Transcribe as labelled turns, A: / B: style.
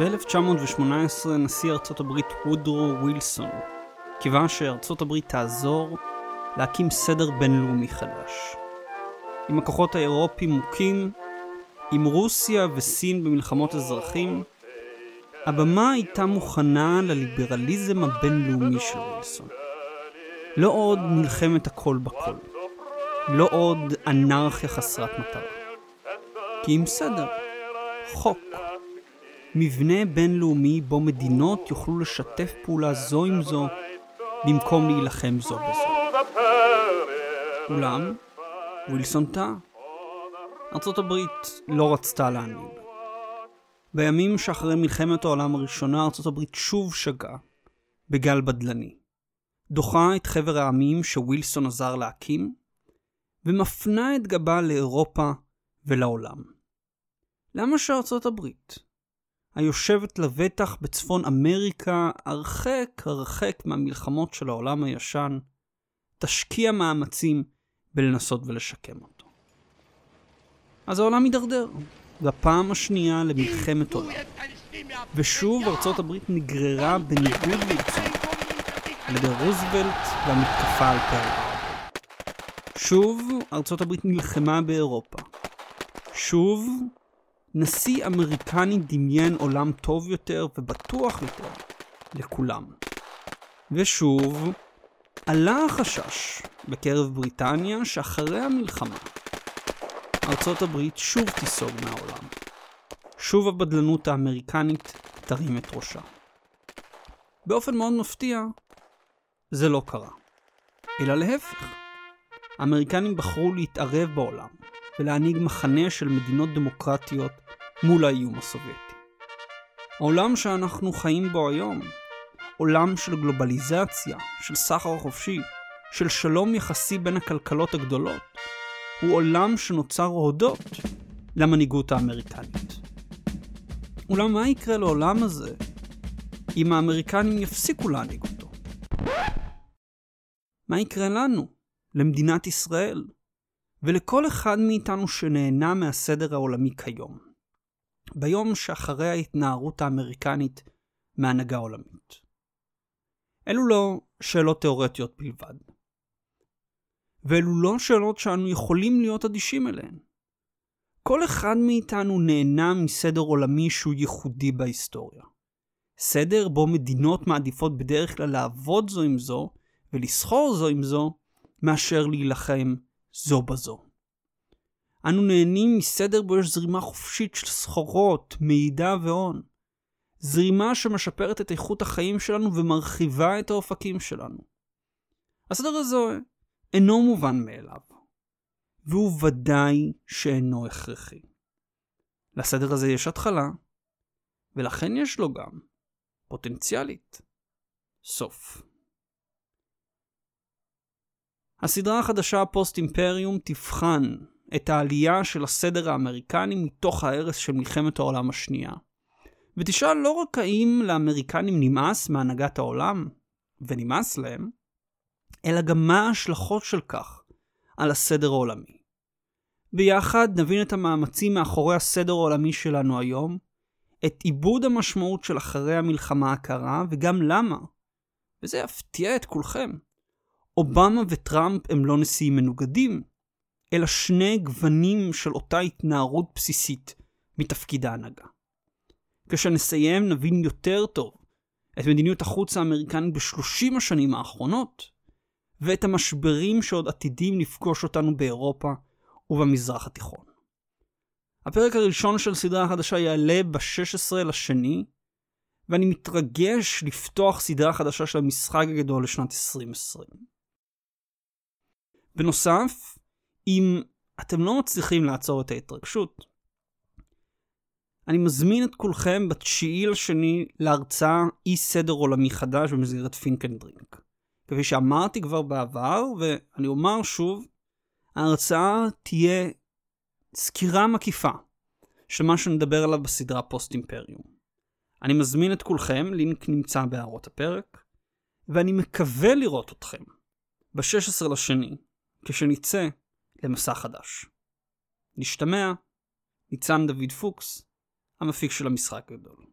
A: ב-1918 נשיא ארצות הברית וודרו ווילסון קיווה שארצות הברית תעזור להקים סדר בינלאומי חדש. עם הכוחות האירופיים מוכים, עם רוסיה וסין במלחמות אזרחים, הבמה הייתה מוכנה לליברליזם הבינלאומי של ווילסון. לא עוד מלחמת הכל בכל. לא עוד אנרכיה חסרת מטרה. כי אם סדר, חוק, מבנה בינלאומי בו מדינות יוכלו לשתף פעולה זו עם זו במקום להילחם זו בזו. אולם, ווילסון טעה. ארצות הברית לא רצתה להנהיג. בימים שאחרי מלחמת העולם הראשונה ארצות הברית שוב שגה בגל בדלני. דוחה את חבר העמים שווילסון עזר להקים, ומפנה את גבה לאירופה ולעולם. למה שארצות הברית, היושבת לבטח בצפון אמריקה, הרחק הרחק מהמלחמות של העולם הישן, תשקיע מאמצים בלנסות ולשקם אותו. אז העולם הידרדר, בפעם השנייה למלחמת עולם. ושוב ארצות הברית נגררה בניגוד לרצון על ידי רוזוולט והמתקפה על פרל שוב ארצות הברית נלחמה באירופה. שוב נשיא אמריקני דמיין עולם טוב יותר ובטוח יותר לכולם. ושוב עלה החשש בקרב בריטניה שאחרי המלחמה ארצות הברית שוב תיסוג מהעולם. שוב הבדלנות האמריקנית תרים את ראשה. באופן מאוד מפתיע, זה לא קרה. אלא להפך. האמריקנים בחרו להתערב בעולם ולהנהיג מחנה של מדינות דמוקרטיות מול האיום הסובייטי. העולם שאנחנו חיים בו היום, עולם של גלובליזציה, של סחר חופשי, של שלום יחסי בין הכלכלות הגדולות, הוא עולם שנוצר הודות למנהיגות האמריקנית. אולם מה יקרה לעולם הזה אם האמריקנים יפסיקו להנהיג אותו? מה יקרה לנו, למדינת ישראל, ולכל אחד מאיתנו שנהנה מהסדר העולמי כיום, ביום שאחרי ההתנערות האמריקנית מהנהגה עולמית? אלו לא שאלות תאורטיות בלבד. ואלו לא שאלות שאנו יכולים להיות אדישים אליהן. כל אחד מאיתנו נהנה מסדר עולמי שהוא ייחודי בהיסטוריה. סדר בו מדינות מעדיפות בדרך כלל לעבוד זו עם זו ולסחור זו עם זו, מאשר להילחם זו בזו. אנו נהנים מסדר בו יש זרימה חופשית של סחורות, מידע והון. זרימה שמשפרת את איכות החיים שלנו ומרחיבה את האופקים שלנו. הסדר הזה אינו מובן מאליו, והוא ודאי שאינו הכרחי. לסדר הזה יש התחלה, ולכן יש לו גם, פוטנציאלית, סוף. הסדרה החדשה פוסט אימפריום תבחן את העלייה של הסדר האמריקני מתוך ההרס של מלחמת העולם השנייה. ותשאל לא רק האם לאמריקנים נמאס מהנהגת העולם, ונמאס להם, אלא גם מה ההשלכות של כך על הסדר העולמי. ביחד נבין את המאמצים מאחורי הסדר העולמי שלנו היום, את עיבוד המשמעות של אחרי המלחמה הקרה, וגם למה. וזה יפתיע את כולכם. אובמה וטראמפ הם לא נשיאים מנוגדים, אלא שני גוונים של אותה התנערות בסיסית מתפקיד ההנהגה. כשנסיים נבין יותר טוב את מדיניות החוץ האמריקנית בשלושים השנים האחרונות, ואת המשברים שעוד עתידים לפגוש אותנו באירופה ובמזרח התיכון. הפרק הראשון של סדרה החדשה יעלה ב-16 לשני, ואני מתרגש לפתוח סדרה חדשה של המשחק הגדול לשנת 2020. בנוסף, אם אתם לא מצליחים לעצור את ההתרגשות, אני מזמין את כולכם בתשיעי לשני להרצאה אי סדר עולמי חדש במסגרת פינקנדרינק. כפי שאמרתי כבר בעבר, ואני אומר שוב, ההרצאה תהיה סקירה מקיפה של מה שנדבר עליו בסדרה פוסט אימפריום. אני מזמין את כולכם, לינק נמצא בהערות הפרק, ואני מקווה לראות אתכם ב-16 לשני, כשנצא למסע חדש. נשתמע, ניצן דוד פוקס, המפיק של המשחק הגדול.